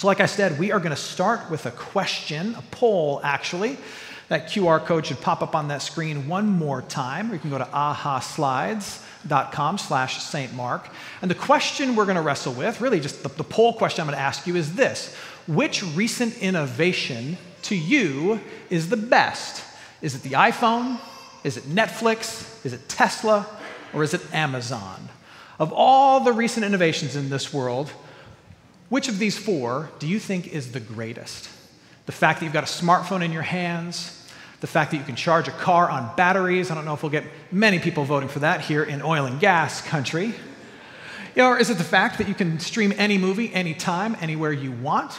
So, like I said, we are going to start with a question, a poll actually. That QR code should pop up on that screen one more time. You can go to ahaslides.com slash St. Mark. And the question we're going to wrestle with, really just the, the poll question I'm going to ask you is this Which recent innovation to you is the best? Is it the iPhone? Is it Netflix? Is it Tesla? Or is it Amazon? Of all the recent innovations in this world, which of these four do you think is the greatest? The fact that you've got a smartphone in your hands, the fact that you can charge a car on batteries. I don't know if we'll get many people voting for that here in oil and gas country. Or is it the fact that you can stream any movie, anytime, anywhere you want?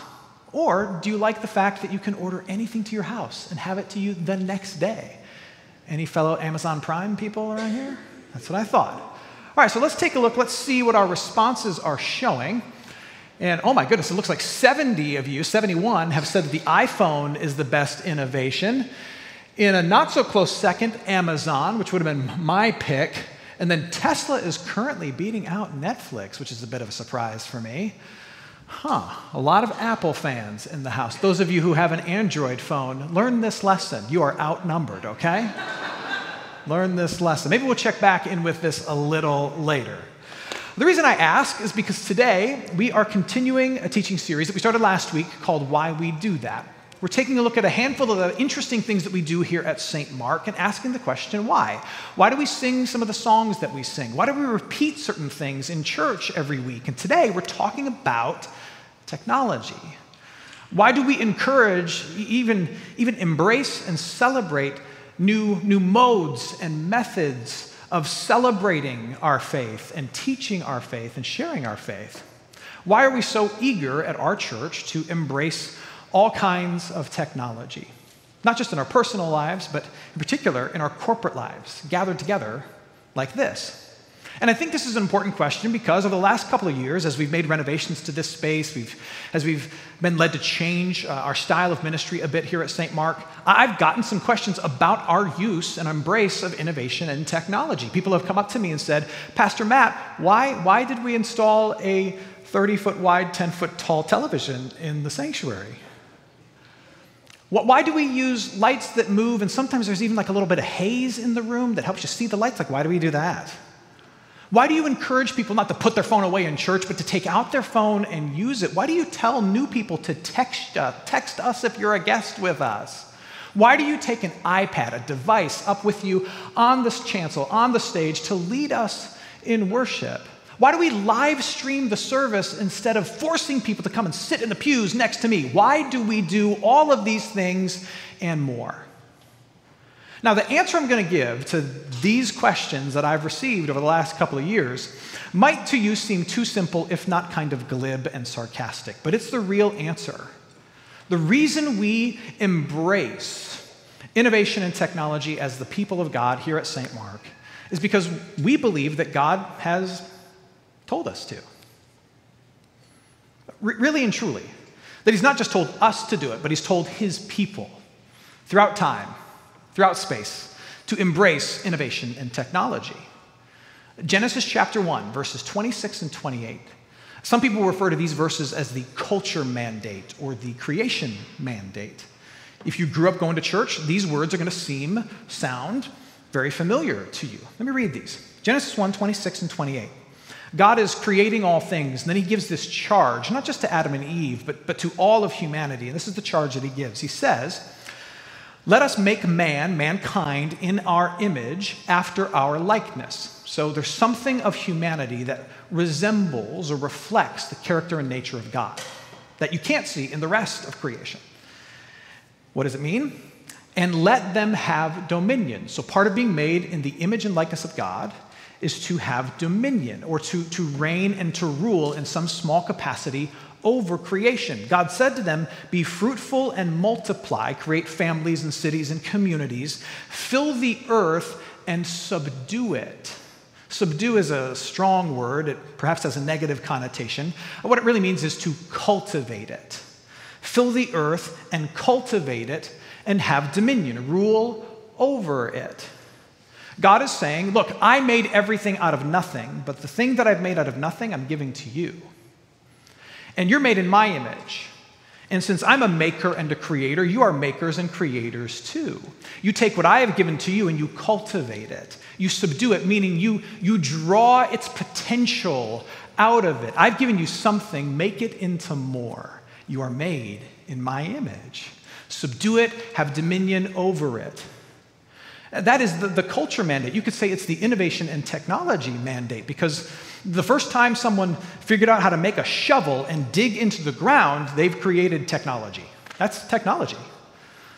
Or do you like the fact that you can order anything to your house and have it to you the next day? Any fellow Amazon Prime people around here? That's what I thought. All right, so let's take a look. Let's see what our responses are showing. And oh my goodness, it looks like 70 of you, 71, have said that the iPhone is the best innovation. In a not so close second, Amazon, which would have been my pick. And then Tesla is currently beating out Netflix, which is a bit of a surprise for me. Huh, a lot of Apple fans in the house. Those of you who have an Android phone, learn this lesson. You are outnumbered, okay? learn this lesson. Maybe we'll check back in with this a little later. The reason I ask is because today we are continuing a teaching series that we started last week called Why We Do That. We're taking a look at a handful of the interesting things that we do here at St. Mark and asking the question why? Why do we sing some of the songs that we sing? Why do we repeat certain things in church every week? And today we're talking about technology. Why do we encourage, even, even embrace and celebrate new, new modes and methods of celebrating our faith and teaching our faith and sharing our faith? Why are we so eager at our church to embrace all kinds of technology, not just in our personal lives, but in particular in our corporate lives, gathered together like this. And I think this is an important question because over the last couple of years, as we've made renovations to this space, we've, as we've been led to change uh, our style of ministry a bit here at St. Mark, I've gotten some questions about our use and embrace of innovation and technology. People have come up to me and said, Pastor Matt, why, why did we install a 30 foot wide, 10 foot tall television in the sanctuary? Why do we use lights that move? And sometimes there's even like a little bit of haze in the room that helps you see the lights. Like, why do we do that? Why do you encourage people not to put their phone away in church, but to take out their phone and use it? Why do you tell new people to text, uh, text us if you're a guest with us? Why do you take an iPad, a device, up with you on this chancel, on the stage, to lead us in worship? Why do we live stream the service instead of forcing people to come and sit in the pews next to me? Why do we do all of these things and more? Now, the answer I'm going to give to these questions that I've received over the last couple of years might to you seem too simple, if not kind of glib and sarcastic, but it's the real answer. The reason we embrace innovation and technology as the people of God here at St. Mark is because we believe that God has told us to. R- really and truly. That he's not just told us to do it, but he's told his people throughout time, throughout space, to embrace innovation and technology. Genesis chapter 1, verses 26 and 28. Some people refer to these verses as the culture mandate or the creation mandate. If you grew up going to church, these words are going to seem, sound very familiar to you. Let me read these Genesis 1 26 and 28. God is creating all things, and then he gives this charge, not just to Adam and Eve, but, but to all of humanity. And this is the charge that he gives. He says, Let us make man, mankind, in our image, after our likeness. So there's something of humanity that resembles or reflects the character and nature of God that you can't see in the rest of creation. What does it mean? And let them have dominion. So part of being made in the image and likeness of God is to have dominion or to, to reign and to rule in some small capacity over creation. God said to them, Be fruitful and multiply, create families and cities and communities, fill the earth and subdue it. Subdue is a strong word, it perhaps has a negative connotation. What it really means is to cultivate it. Fill the earth and cultivate it and have dominion, rule over it. God is saying, Look, I made everything out of nothing, but the thing that I've made out of nothing, I'm giving to you. And you're made in my image. And since I'm a maker and a creator, you are makers and creators too. You take what I have given to you and you cultivate it. You subdue it, meaning you, you draw its potential out of it. I've given you something, make it into more. You are made in my image. Subdue it, have dominion over it. That is the, the culture mandate. You could say it's the innovation and technology mandate because the first time someone figured out how to make a shovel and dig into the ground, they've created technology. That's technology.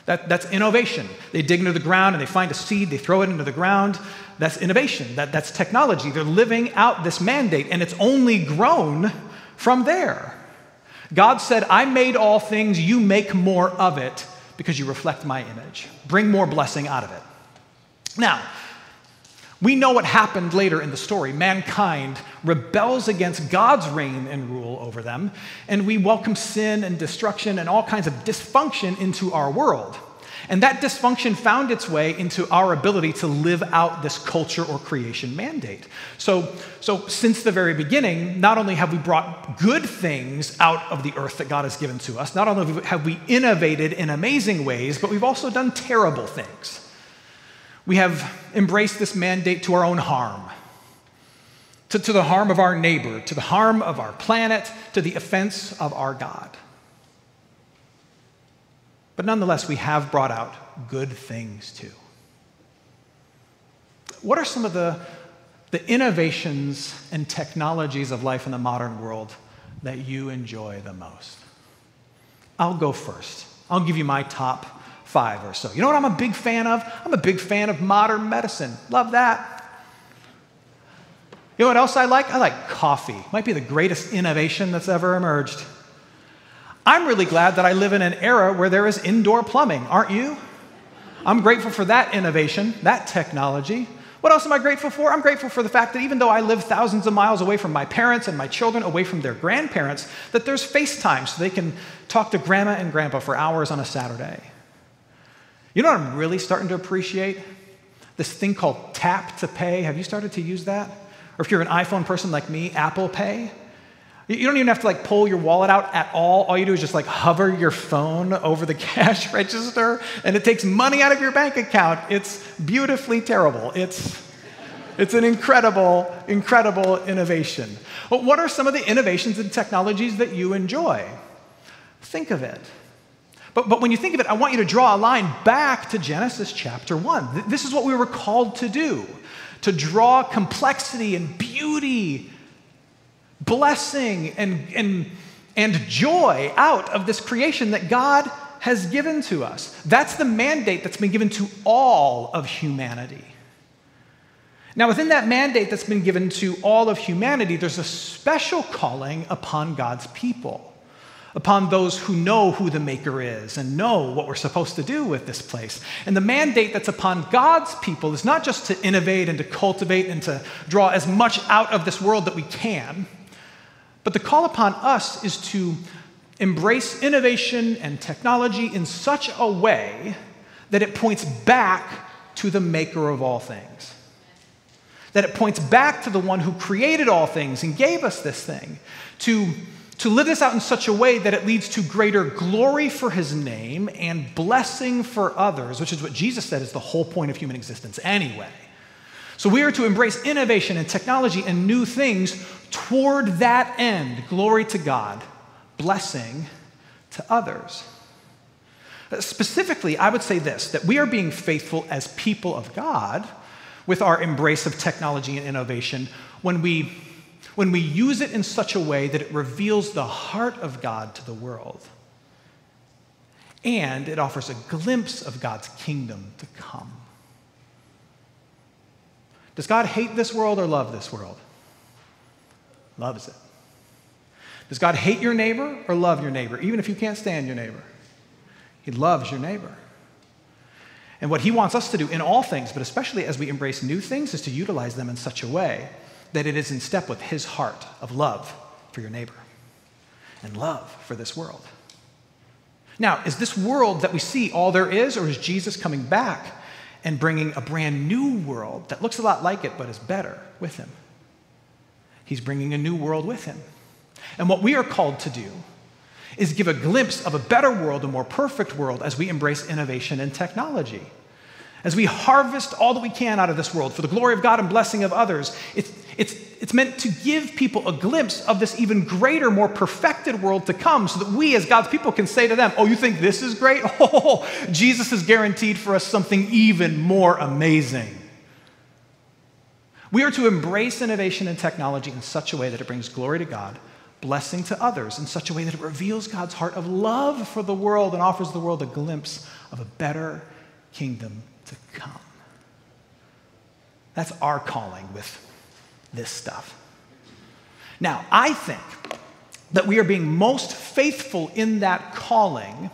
That, that's innovation. They dig into the ground and they find a seed, they throw it into the ground. That's innovation. That, that's technology. They're living out this mandate, and it's only grown from there. God said, I made all things, you make more of it because you reflect my image. Bring more blessing out of it. Now, we know what happened later in the story. Mankind rebels against God's reign and rule over them, and we welcome sin and destruction and all kinds of dysfunction into our world. And that dysfunction found its way into our ability to live out this culture or creation mandate. So, so, since the very beginning, not only have we brought good things out of the earth that God has given to us, not only have we innovated in amazing ways, but we've also done terrible things. We have embraced this mandate to our own harm, to, to the harm of our neighbor, to the harm of our planet, to the offense of our God. But nonetheless, we have brought out good things too. What are some of the, the innovations and technologies of life in the modern world that you enjoy the most? I'll go first. I'll give you my top five or so. You know what I'm a big fan of? I'm a big fan of modern medicine. Love that. You know what else I like? I like coffee. Might be the greatest innovation that's ever emerged. I'm really glad that I live in an era where there is indoor plumbing, aren't you? I'm grateful for that innovation, that technology. What else am I grateful for? I'm grateful for the fact that even though I live thousands of miles away from my parents and my children, away from their grandparents, that there's FaceTime so they can talk to grandma and grandpa for hours on a Saturday. You know what I'm really starting to appreciate? This thing called tap to pay. Have you started to use that? Or if you're an iPhone person like me, Apple Pay. You don't even have to like pull your wallet out at all. All you do is just like hover your phone over the cash register and it takes money out of your bank account. It's beautifully terrible. It's it's an incredible, incredible innovation. But what are some of the innovations and technologies that you enjoy? Think of it. But, but when you think of it, I want you to draw a line back to Genesis chapter 1. This is what we were called to do to draw complexity and beauty, blessing and, and, and joy out of this creation that God has given to us. That's the mandate that's been given to all of humanity. Now, within that mandate that's been given to all of humanity, there's a special calling upon God's people upon those who know who the Maker is and know what we're supposed to do with this place. And the mandate that's upon God's people is not just to innovate and to cultivate and to draw as much out of this world that we can, but the call upon us is to embrace innovation and technology in such a way that it points back to the Maker of all things. That it points back to the one who created all things and gave us this thing, to to live this out in such a way that it leads to greater glory for his name and blessing for others, which is what Jesus said is the whole point of human existence anyway. So we are to embrace innovation and technology and new things toward that end glory to God, blessing to others. Uh, specifically, I would say this that we are being faithful as people of God with our embrace of technology and innovation when we when we use it in such a way that it reveals the heart of God to the world. And it offers a glimpse of God's kingdom to come. Does God hate this world or love this world? Loves it. Does God hate your neighbor or love your neighbor, even if you can't stand your neighbor? He loves your neighbor. And what he wants us to do in all things, but especially as we embrace new things, is to utilize them in such a way that it is in step with his heart of love for your neighbor and love for this world. Now, is this world that we see all there is, or is Jesus coming back and bringing a brand new world that looks a lot like it but is better with him? He's bringing a new world with him. And what we are called to do is give a glimpse of a better world, a more perfect world, as we embrace innovation and technology. As we harvest all that we can out of this world for the glory of God and blessing of others, it's, it's, it's meant to give people a glimpse of this even greater, more perfected world to come so that we, as God's people, can say to them, Oh, you think this is great? Oh, Jesus has guaranteed for us something even more amazing. We are to embrace innovation and technology in such a way that it brings glory to God, blessing to others, in such a way that it reveals God's heart of love for the world and offers the world a glimpse of a better kingdom to come. That's our calling with this stuff. Now, I think that we are being most faithful in that calling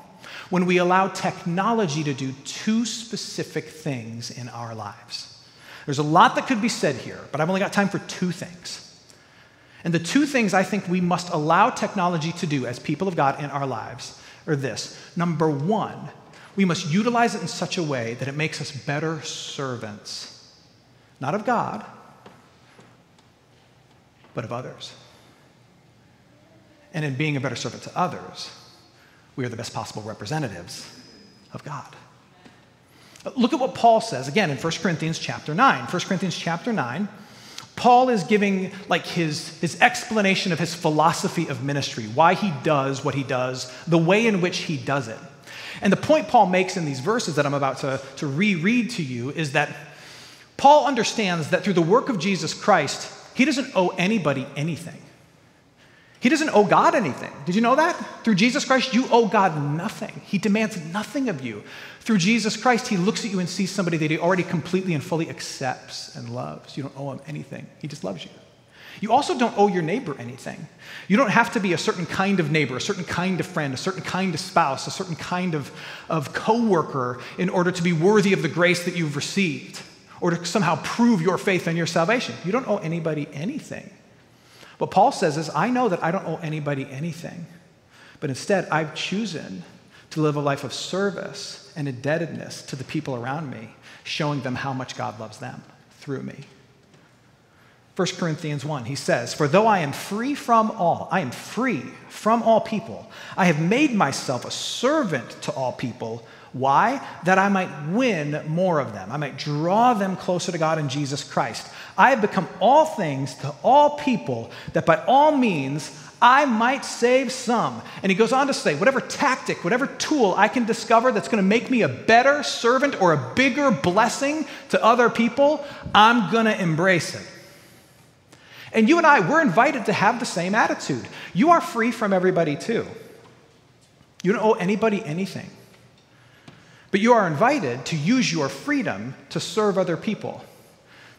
when we allow technology to do two specific things in our lives. There's a lot that could be said here, but I've only got time for two things. And the two things I think we must allow technology to do as people of God in our lives are this. Number one, we must utilize it in such a way that it makes us better servants, not of God, but of others. And in being a better servant to others, we are the best possible representatives of God. Look at what Paul says again in 1 Corinthians chapter 9. 1 Corinthians chapter 9, Paul is giving like his, his explanation of his philosophy of ministry, why he does what he does, the way in which he does it. And the point Paul makes in these verses that I'm about to, to reread to you is that Paul understands that through the work of Jesus Christ, he doesn't owe anybody anything. He doesn't owe God anything. Did you know that? Through Jesus Christ, you owe God nothing. He demands nothing of you. Through Jesus Christ, He looks at you and sees somebody that He already completely and fully accepts and loves. You don't owe Him anything, He just loves you. You also don't owe your neighbor anything. You don't have to be a certain kind of neighbor, a certain kind of friend, a certain kind of spouse, a certain kind of, of coworker in order to be worthy of the grace that you've received or to somehow prove your faith and your salvation. You don't owe anybody anything. What Paul says is, I know that I don't owe anybody anything, but instead I've chosen to live a life of service and indebtedness to the people around me, showing them how much God loves them through me. 1 Corinthians 1, he says, For though I am free from all, I am free from all people, I have made myself a servant to all people why? That I might win more of them. I might draw them closer to God in Jesus Christ. I have become all things to all people, that by all means I might save some. And he goes on to say, whatever tactic, whatever tool I can discover that's going to make me a better servant or a bigger blessing to other people, I'm going to embrace it. And you and I, we're invited to have the same attitude. You are free from everybody too. You don't owe anybody anything. But you are invited to use your freedom to serve other people,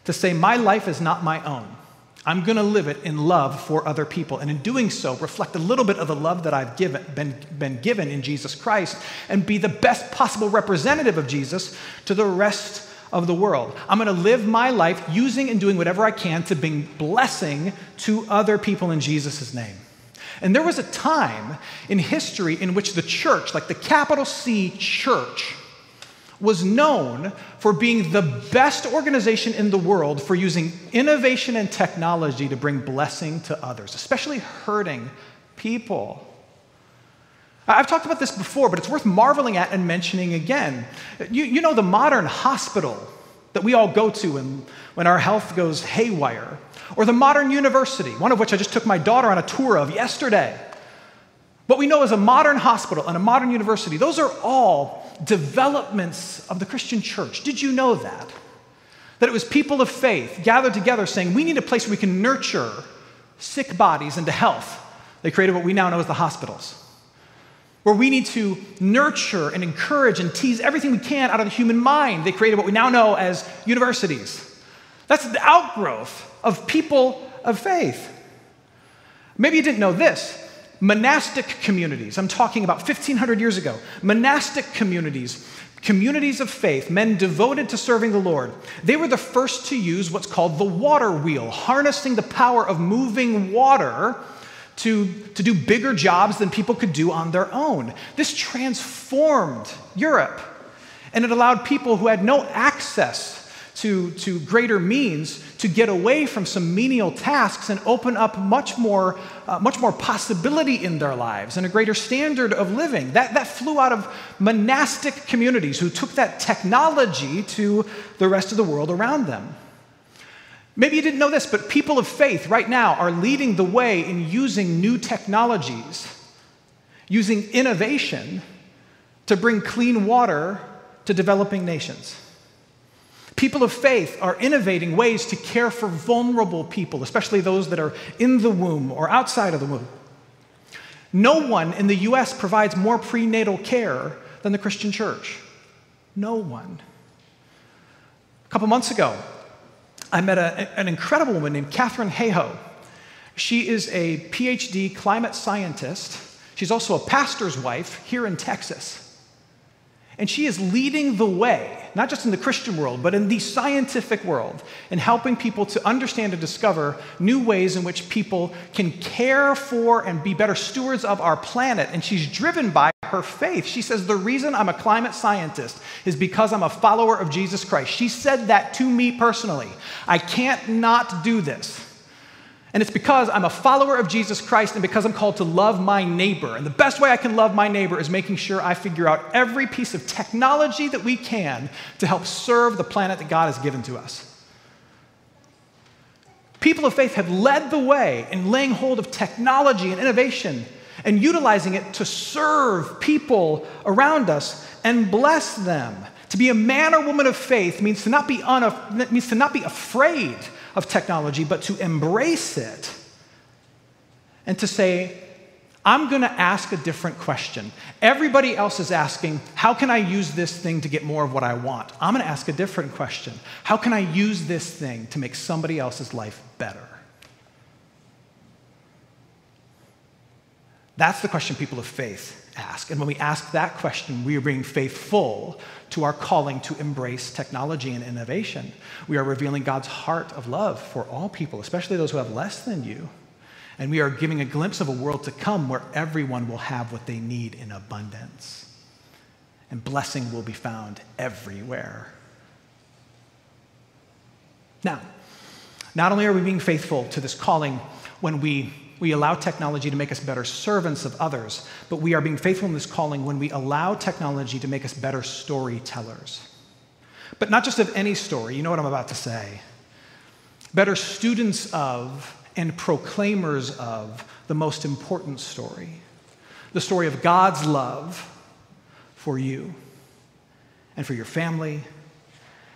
to say, My life is not my own. I'm going to live it in love for other people. And in doing so, reflect a little bit of the love that I've given, been, been given in Jesus Christ and be the best possible representative of Jesus to the rest of the world. I'm going to live my life using and doing whatever I can to bring blessing to other people in Jesus' name. And there was a time in history in which the church, like the capital C church, was known for being the best organization in the world for using innovation and technology to bring blessing to others, especially hurting people. I've talked about this before, but it's worth marveling at and mentioning again. You, you know, the modern hospital that we all go to when, when our health goes haywire, or the modern university, one of which I just took my daughter on a tour of yesterday. What we know as a modern hospital and a modern university, those are all developments of the Christian church. Did you know that? That it was people of faith gathered together saying, we need a place where we can nurture sick bodies into health. They created what we now know as the hospitals, where we need to nurture and encourage and tease everything we can out of the human mind. They created what we now know as universities. That's the outgrowth of people of faith. Maybe you didn't know this monastic communities. I'm talking about 1500 years ago. Monastic communities, communities of faith, men devoted to serving the Lord. They were the first to use what's called the water wheel, harnessing the power of moving water to, to do bigger jobs than people could do on their own. This transformed Europe, and it allowed people who had no access to, to greater means to get away from some menial tasks and open up much more, uh, much more possibility in their lives and a greater standard of living. That, that flew out of monastic communities who took that technology to the rest of the world around them. Maybe you didn't know this, but people of faith right now are leading the way in using new technologies, using innovation to bring clean water to developing nations. People of faith are innovating ways to care for vulnerable people, especially those that are in the womb or outside of the womb. No one in the US provides more prenatal care than the Christian church. No one. A couple months ago, I met a, an incredible woman named Katharine Hayhoe. She is a PhD climate scientist. She's also a pastor's wife here in Texas. And she is leading the way, not just in the Christian world, but in the scientific world, in helping people to understand and discover new ways in which people can care for and be better stewards of our planet. And she's driven by her faith. She says, The reason I'm a climate scientist is because I'm a follower of Jesus Christ. She said that to me personally. I can't not do this. And it's because I'm a follower of Jesus Christ and because I'm called to love my neighbor. And the best way I can love my neighbor is making sure I figure out every piece of technology that we can to help serve the planet that God has given to us. People of faith have led the way in laying hold of technology and innovation and utilizing it to serve people around us and bless them. To be a man or woman of faith means to not be, unaf- means to not be afraid of technology, but to embrace it and to say, I'm going to ask a different question. Everybody else is asking, How can I use this thing to get more of what I want? I'm going to ask a different question. How can I use this thing to make somebody else's life better? That's the question people of faith ask. And when we ask that question, we are being faithful to our calling to embrace technology and innovation. We are revealing God's heart of love for all people, especially those who have less than you. And we are giving a glimpse of a world to come where everyone will have what they need in abundance. And blessing will be found everywhere. Now, not only are we being faithful to this calling when we we allow technology to make us better servants of others, but we are being faithful in this calling when we allow technology to make us better storytellers. But not just of any story, you know what I'm about to say. Better students of and proclaimers of the most important story the story of God's love for you and for your family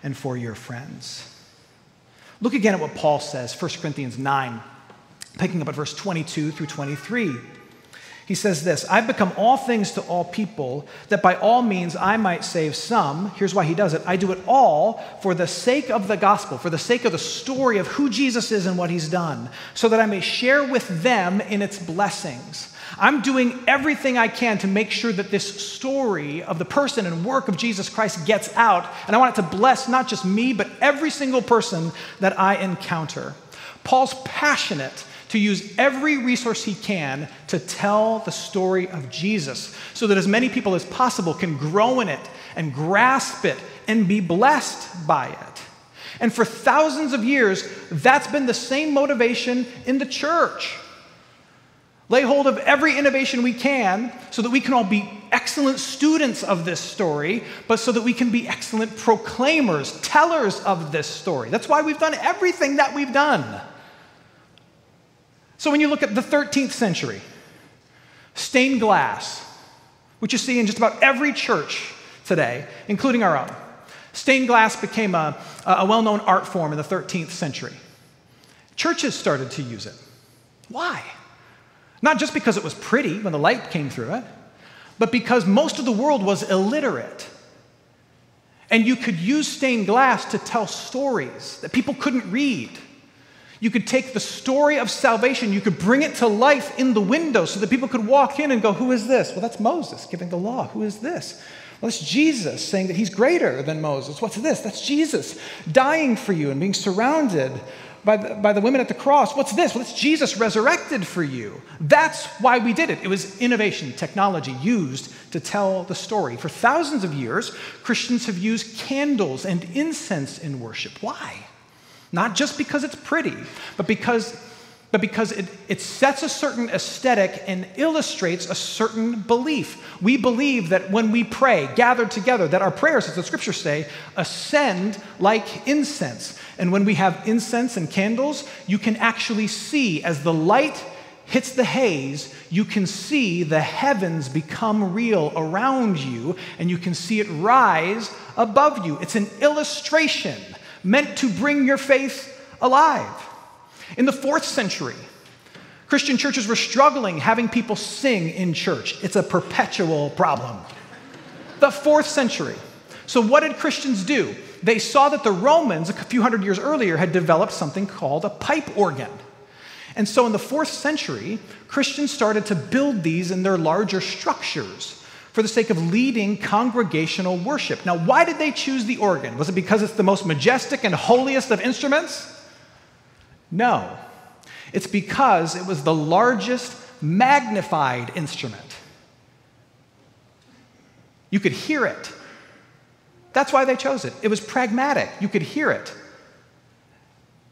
and for your friends. Look again at what Paul says, 1 Corinthians 9 picking up at verse 22 through 23. He says this I've become all things to all people, that by all means I might save some. Here's why he does it I do it all for the sake of the gospel, for the sake of the story of who Jesus is and what he's done, so that I may share with them in its blessings. I'm doing everything I can to make sure that this story of the person and work of Jesus Christ gets out, and I want it to bless not just me, but every single person that I encounter. Paul's passionate to use every resource he can to tell the story of Jesus so that as many people as possible can grow in it and grasp it and be blessed by it. And for thousands of years, that's been the same motivation in the church. Lay hold of every innovation we can so that we can all be excellent students of this story, but so that we can be excellent proclaimers, tellers of this story. That's why we've done everything that we've done. So when you look at the 13th century, stained glass, which you see in just about every church today, including our own, stained glass became a, a well known art form in the 13th century. Churches started to use it. Why? Not just because it was pretty when the light came through it, but because most of the world was illiterate. And you could use stained glass to tell stories that people couldn't read. You could take the story of salvation, you could bring it to life in the window so that people could walk in and go, Who is this? Well, that's Moses giving the law. Who is this? Well, it's Jesus saying that he's greater than Moses. What's this? That's Jesus dying for you and being surrounded by the, by the women at the cross. What's this? Well, it's Jesus resurrected for you. That's why we did it. It was innovation, technology used to tell the story. For thousands of years, Christians have used candles and incense in worship. Why? Not just because it's pretty, but because but because it, it sets a certain aesthetic and illustrates a certain belief. We believe that when we pray, gathered together, that our prayers, as the scriptures say, ascend like incense. And when we have incense and candles, you can actually see as the light hits the haze, you can see the heavens become real around you, and you can see it rise above you. It's an illustration meant to bring your faith alive. In the fourth century, Christian churches were struggling having people sing in church. It's a perpetual problem. The fourth century. So, what did Christians do? They saw that the Romans, a few hundred years earlier, had developed something called a pipe organ. And so, in the fourth century, Christians started to build these in their larger structures for the sake of leading congregational worship. Now, why did they choose the organ? Was it because it's the most majestic and holiest of instruments? No. It's because it was the largest magnified instrument. You could hear it. That's why they chose it. It was pragmatic. You could hear it.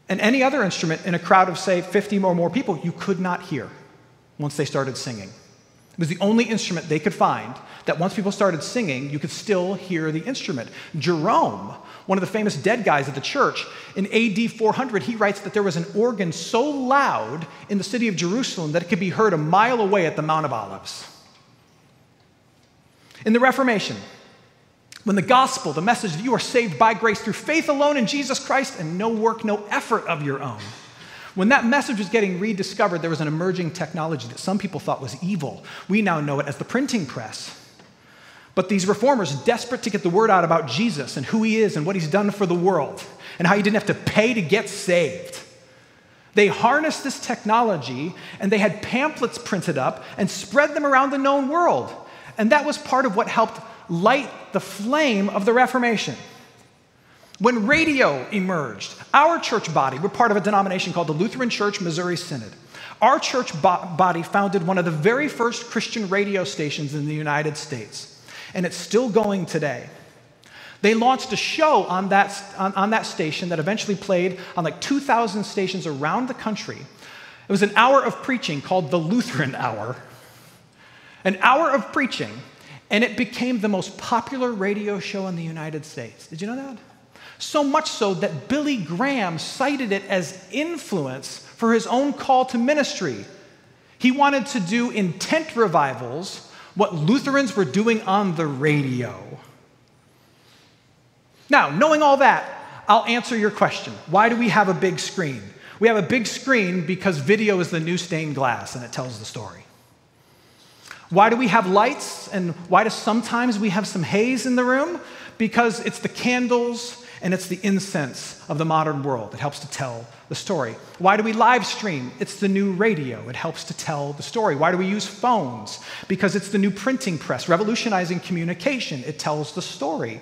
And any other instrument in a crowd of, say, 50 or more people, you could not hear once they started singing. It was the only instrument they could find that once people started singing, you could still hear the instrument. Jerome, one of the famous dead guys of the church, in AD 400, he writes that there was an organ so loud in the city of Jerusalem that it could be heard a mile away at the Mount of Olives. In the Reformation, when the gospel, the message that you are saved by grace through faith alone in Jesus Christ and no work, no effort of your own, when that message was getting rediscovered, there was an emerging technology that some people thought was evil. We now know it as the printing press. But these reformers, desperate to get the word out about Jesus and who he is and what he's done for the world and how you didn't have to pay to get saved, they harnessed this technology and they had pamphlets printed up and spread them around the known world. And that was part of what helped light the flame of the Reformation. When radio emerged, our church body, we're part of a denomination called the Lutheran Church Missouri Synod. Our church bo- body founded one of the very first Christian radio stations in the United States and it's still going today. They launched a show on that, on, on that station that eventually played on like 2,000 stations around the country. It was an hour of preaching called the Lutheran Hour. An hour of preaching, and it became the most popular radio show in the United States. Did you know that? So much so that Billy Graham cited it as influence for his own call to ministry. He wanted to do intent revivals what Lutherans were doing on the radio. Now, knowing all that, I'll answer your question. Why do we have a big screen? We have a big screen because video is the new stained glass and it tells the story. Why do we have lights and why do sometimes we have some haze in the room? Because it's the candles and it's the incense of the modern world that helps to tell the story. Why do we live stream? It's the new radio. It helps to tell the story. Why do we use phones? Because it's the new printing press, revolutionizing communication. It tells the story.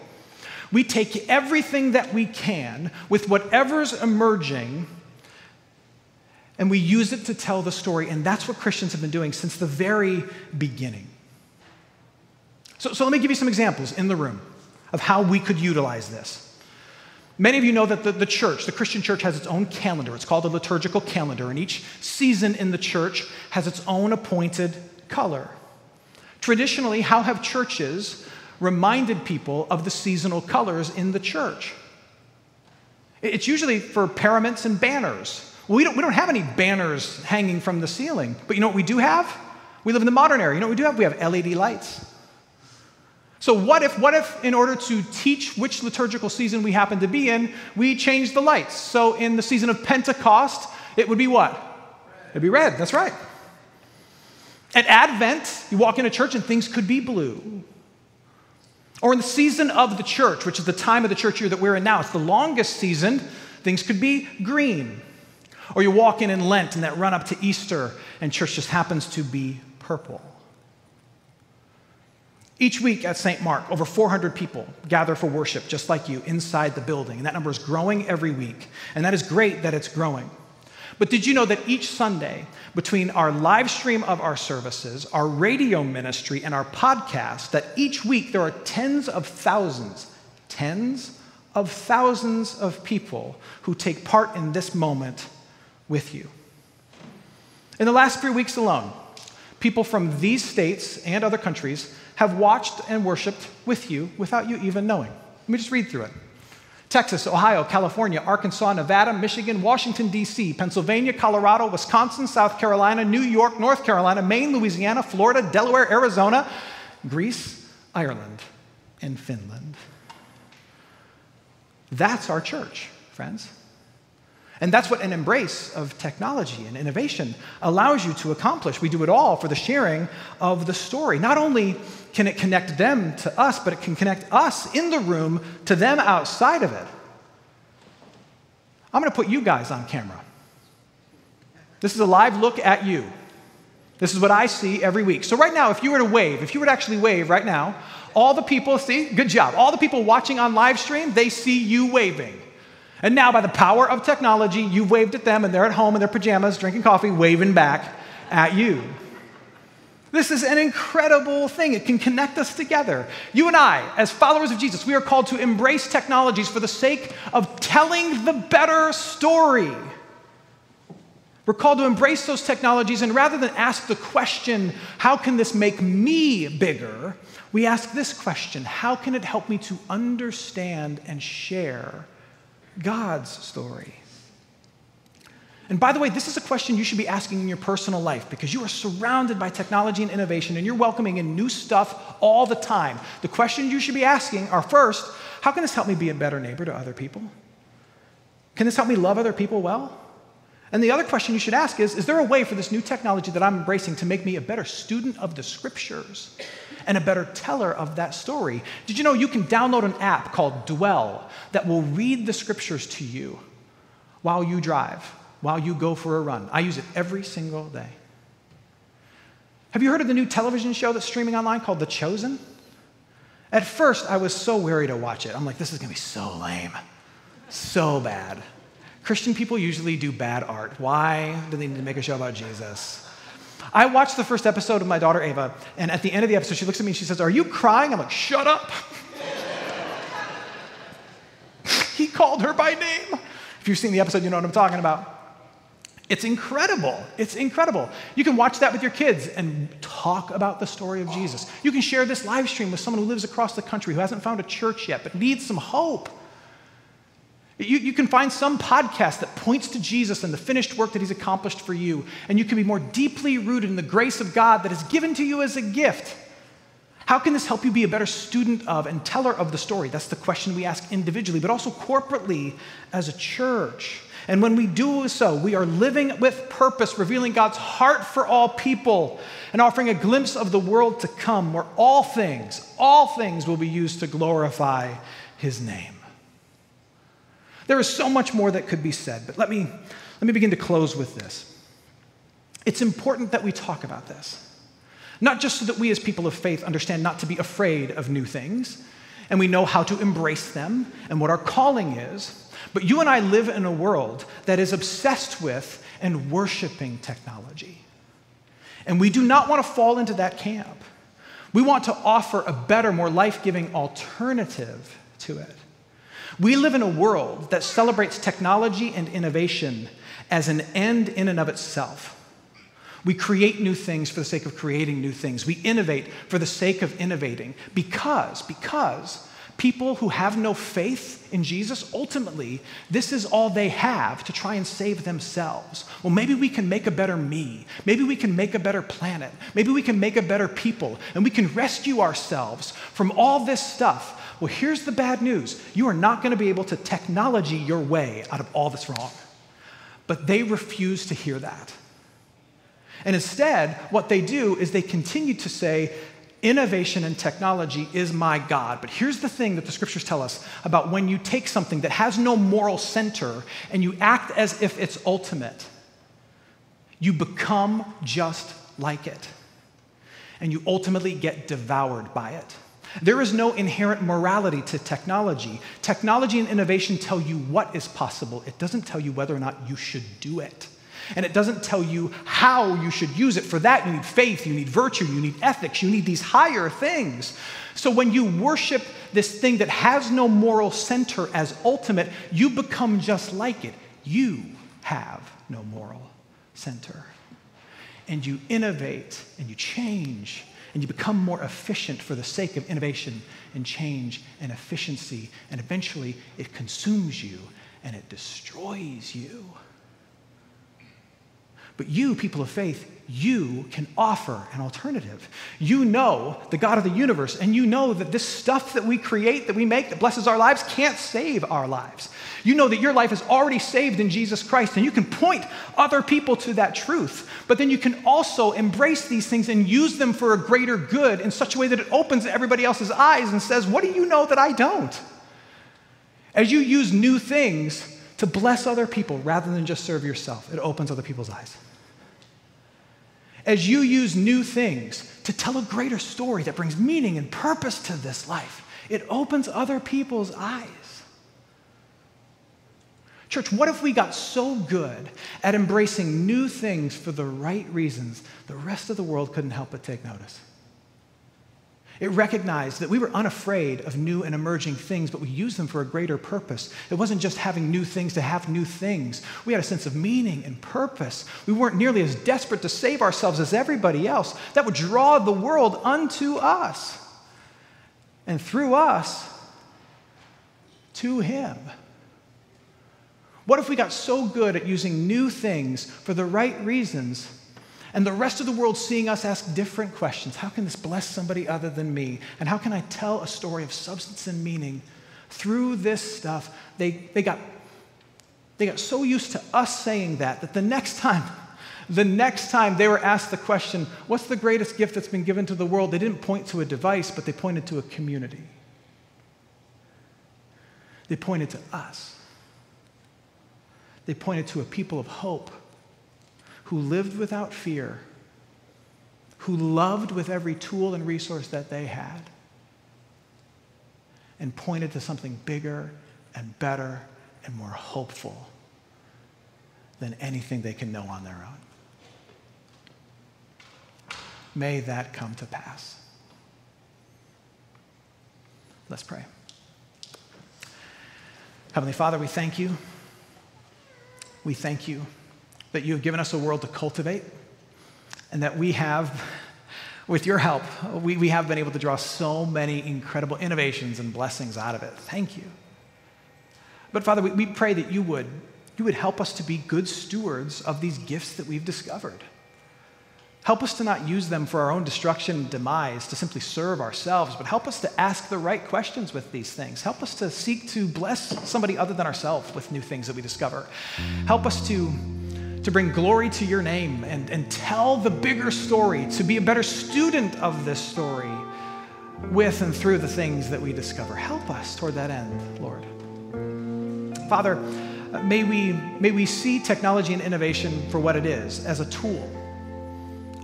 We take everything that we can with whatever's emerging and we use it to tell the story. And that's what Christians have been doing since the very beginning. So, so let me give you some examples in the room of how we could utilize this. Many of you know that the, the, church, the Christian church, has its own calendar. It's called the liturgical calendar, and each season in the church has its own appointed color. Traditionally, how have churches reminded people of the seasonal colors in the church? It's usually for paraments and banners. We don't, we don't have any banners hanging from the ceiling, but you know what we do have? We live in the modern era. You know what we do have? We have LED lights. So, what if, what if, in order to teach which liturgical season we happen to be in, we change the lights? So, in the season of Pentecost, it would be what? It'd be red, that's right. At Advent, you walk into church and things could be blue. Or in the season of the church, which is the time of the church year that we're in now, it's the longest season, things could be green. Or you walk in in Lent and that run up to Easter, and church just happens to be purple. Each week at St. Mark, over 400 people gather for worship, just like you, inside the building. And that number is growing every week. And that is great that it's growing. But did you know that each Sunday, between our live stream of our services, our radio ministry, and our podcast, that each week there are tens of thousands, tens of thousands of people who take part in this moment with you. In the last three weeks alone, people from these states and other countries have watched and worshiped with you without you even knowing. Let me just read through it. Texas, Ohio, California, Arkansas, Nevada, Michigan, Washington, D.C., Pennsylvania, Colorado, Wisconsin, South Carolina, New York, North Carolina, Maine, Louisiana, Florida, Delaware, Arizona, Greece, Ireland, and Finland. That's our church, friends. And that's what an embrace of technology and innovation allows you to accomplish. We do it all for the sharing of the story. Not only can it connect them to us, but it can connect us in the room to them outside of it. I'm going to put you guys on camera. This is a live look at you. This is what I see every week. So, right now, if you were to wave, if you were to actually wave right now, all the people see, good job, all the people watching on live stream, they see you waving. And now, by the power of technology, you've waved at them and they're at home in their pajamas drinking coffee, waving back at you. This is an incredible thing. It can connect us together. You and I, as followers of Jesus, we are called to embrace technologies for the sake of telling the better story. We're called to embrace those technologies, and rather than ask the question, how can this make me bigger? We ask this question how can it help me to understand and share God's story? And by the way, this is a question you should be asking in your personal life because you are surrounded by technology and innovation and you're welcoming in new stuff all the time. The questions you should be asking are first, how can this help me be a better neighbor to other people? Can this help me love other people well? And the other question you should ask is Is there a way for this new technology that I'm embracing to make me a better student of the scriptures and a better teller of that story? Did you know you can download an app called Dwell that will read the scriptures to you while you drive, while you go for a run? I use it every single day. Have you heard of the new television show that's streaming online called The Chosen? At first, I was so wary to watch it. I'm like, this is gonna be so lame, so bad. Christian people usually do bad art. Why do they need to make a show about Jesus? I watched the first episode of my daughter Ava, and at the end of the episode, she looks at me and she says, Are you crying? I'm like, Shut up. he called her by name. If you've seen the episode, you know what I'm talking about. It's incredible. It's incredible. You can watch that with your kids and talk about the story of Jesus. You can share this live stream with someone who lives across the country who hasn't found a church yet but needs some hope. You, you can find some podcast that points to Jesus and the finished work that he's accomplished for you, and you can be more deeply rooted in the grace of God that is given to you as a gift. How can this help you be a better student of and teller of the story? That's the question we ask individually, but also corporately as a church. And when we do so, we are living with purpose, revealing God's heart for all people and offering a glimpse of the world to come where all things, all things will be used to glorify his name. There is so much more that could be said, but let me, let me begin to close with this. It's important that we talk about this, not just so that we as people of faith understand not to be afraid of new things and we know how to embrace them and what our calling is, but you and I live in a world that is obsessed with and worshiping technology. And we do not want to fall into that camp. We want to offer a better, more life giving alternative to it. We live in a world that celebrates technology and innovation as an end in and of itself. We create new things for the sake of creating new things. We innovate for the sake of innovating because, because people who have no faith in Jesus, ultimately, this is all they have to try and save themselves. Well, maybe we can make a better me. Maybe we can make a better planet. Maybe we can make a better people. And we can rescue ourselves from all this stuff well, here's the bad news you are not going to be able to technology your way out of all that's wrong. But they refuse to hear that. And instead, what they do is they continue to say, innovation and technology is my God. But here's the thing that the scriptures tell us about when you take something that has no moral center and you act as if it's ultimate, you become just like it. and you ultimately get devoured by it. There is no inherent morality to technology. Technology and innovation tell you what is possible, it doesn't tell you whether or not you should do it. And it doesn't tell you how you should use it. For that, you need faith, you need virtue, you need ethics, you need these higher things. So when you worship this thing that has no moral center as ultimate, you become just like it. You have no moral center. And you innovate and you change and you become more efficient for the sake of innovation and change and efficiency. And eventually it consumes you and it destroys you. But you, people of faith, you can offer an alternative. You know the God of the universe, and you know that this stuff that we create, that we make, that blesses our lives, can't save our lives. You know that your life is already saved in Jesus Christ, and you can point other people to that truth. But then you can also embrace these things and use them for a greater good in such a way that it opens everybody else's eyes and says, What do you know that I don't? As you use new things, to bless other people rather than just serve yourself. It opens other people's eyes. As you use new things to tell a greater story that brings meaning and purpose to this life, it opens other people's eyes. Church, what if we got so good at embracing new things for the right reasons, the rest of the world couldn't help but take notice? It recognized that we were unafraid of new and emerging things, but we used them for a greater purpose. It wasn't just having new things to have new things. We had a sense of meaning and purpose. We weren't nearly as desperate to save ourselves as everybody else. That would draw the world unto us. And through us, to Him. What if we got so good at using new things for the right reasons and the rest of the world seeing us ask different questions. How can this bless somebody other than me? And how can I tell a story of substance and meaning through this stuff? They, they, got, they got so used to us saying that that the next time, the next time they were asked the question, What's the greatest gift that's been given to the world? They didn't point to a device, but they pointed to a community. They pointed to us. They pointed to a people of hope who lived without fear, who loved with every tool and resource that they had, and pointed to something bigger and better and more hopeful than anything they can know on their own. May that come to pass. Let's pray. Heavenly Father, we thank you. We thank you that you have given us a world to cultivate, and that we have, with your help, we, we have been able to draw so many incredible innovations and blessings out of it. Thank you. But Father, we, we pray that you would, you would help us to be good stewards of these gifts that we've discovered. Help us to not use them for our own destruction and demise, to simply serve ourselves, but help us to ask the right questions with these things. Help us to seek to bless somebody other than ourselves with new things that we discover. Help us to to bring glory to your name and, and tell the bigger story, to be a better student of this story with and through the things that we discover. Help us toward that end, Lord. Father, may we, may we see technology and innovation for what it is as a tool,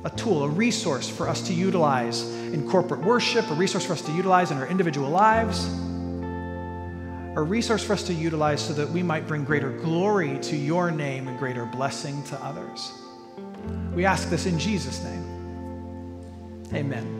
a tool, a resource for us to utilize in corporate worship, a resource for us to utilize in our individual lives a resource for us to utilize so that we might bring greater glory to your name and greater blessing to others. We ask this in Jesus' name. Amen.